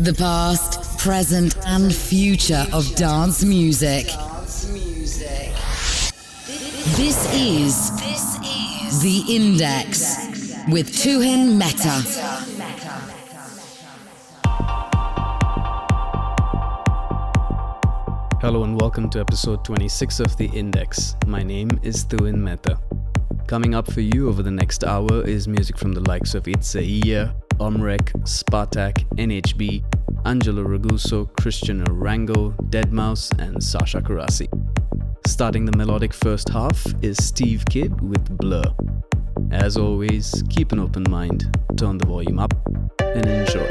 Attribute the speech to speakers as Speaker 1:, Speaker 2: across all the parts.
Speaker 1: The past, present, and future of dance music. This is the Index with Tuhin Mehta.
Speaker 2: Hello and welcome to episode 26 of The Index. My name is Tuhin Mehta. Coming up for you over the next hour is music from the likes of Itza Omrek, Spartak, NHB, Angelo Raguso, Christian Orango, Deadmau5, and Sasha Carassi. Starting the melodic first half is Steve Kidd with Blur. As always, keep an open mind, turn the volume up, and enjoy.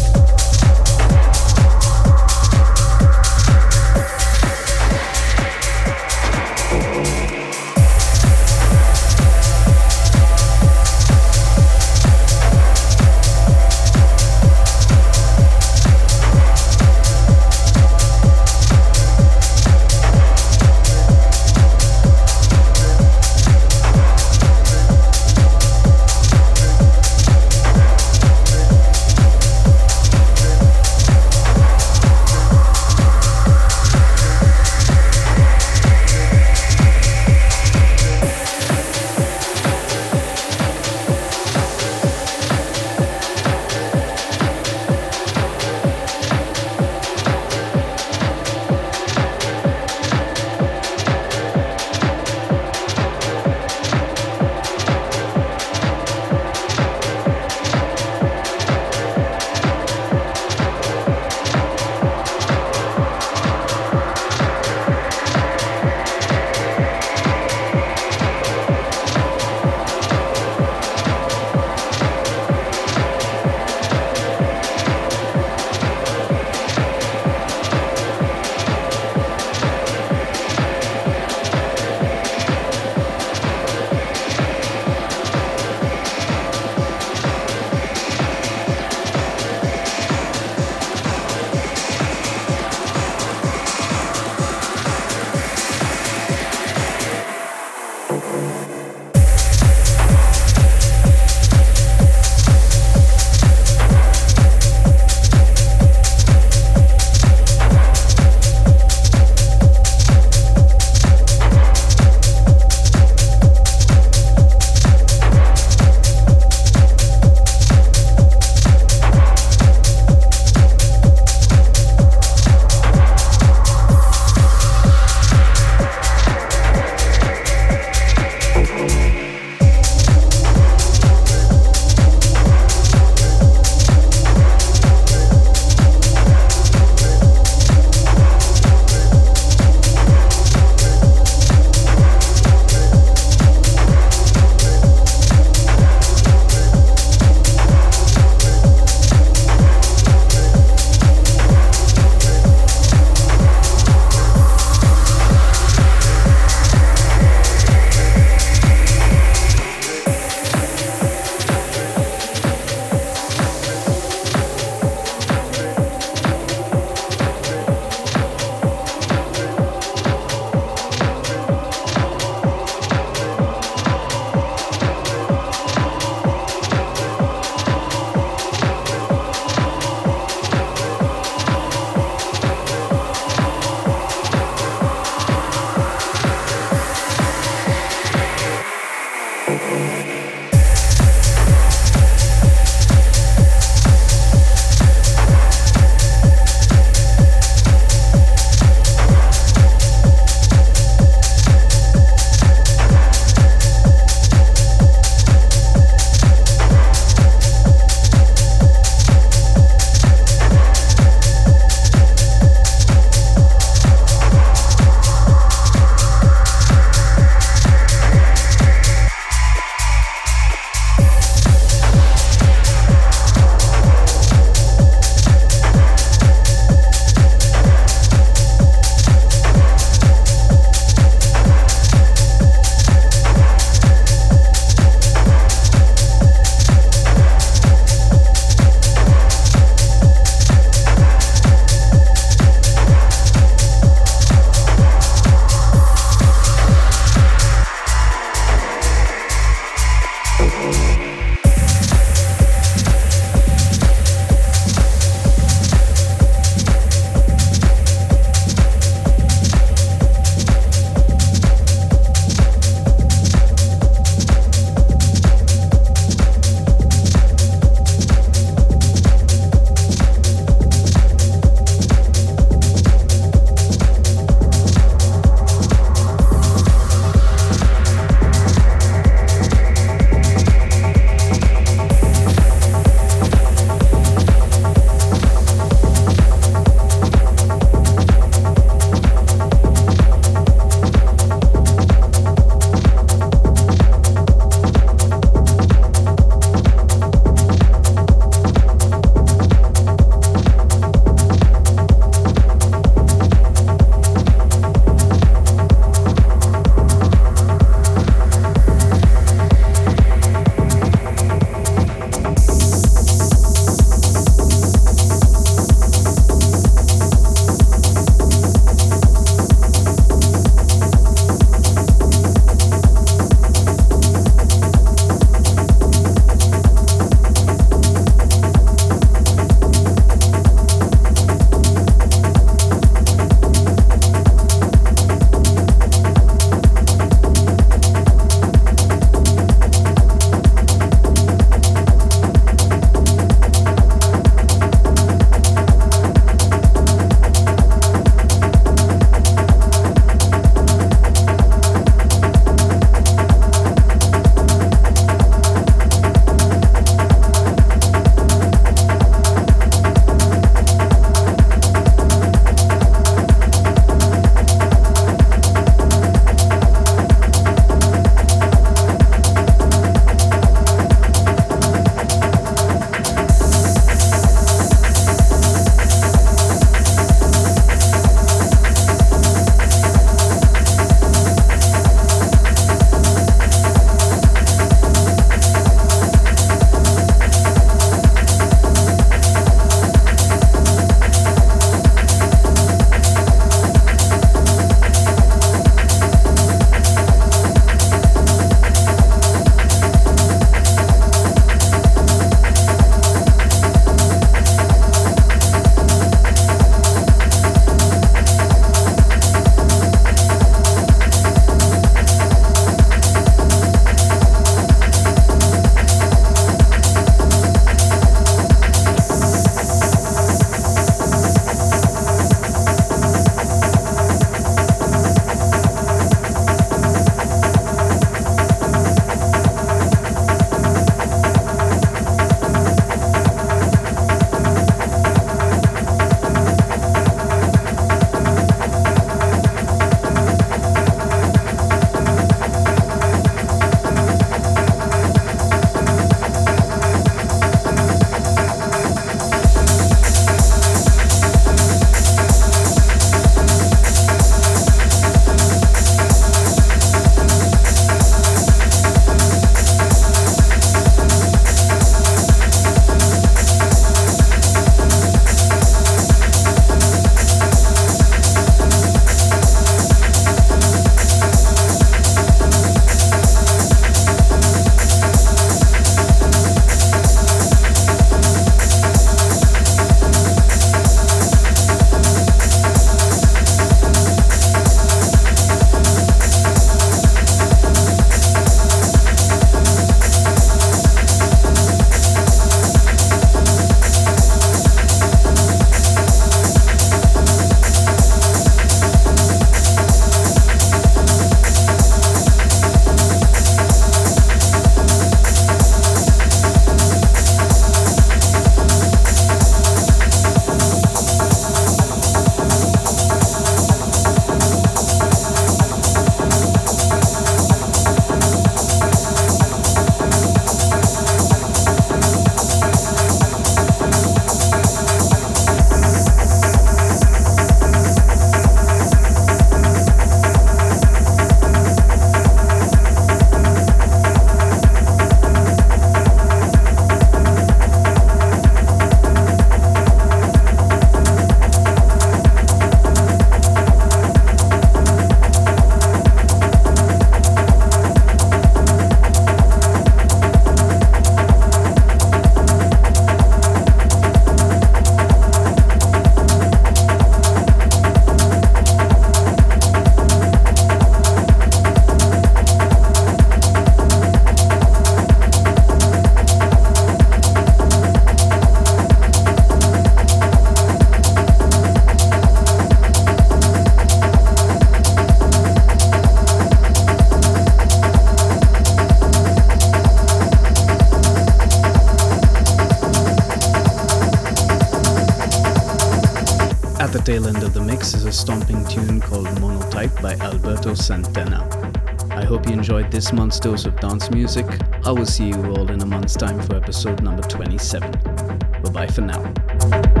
Speaker 2: This month's dose of dance music. I will see you all in a month's time for episode number 27. Bye bye for now.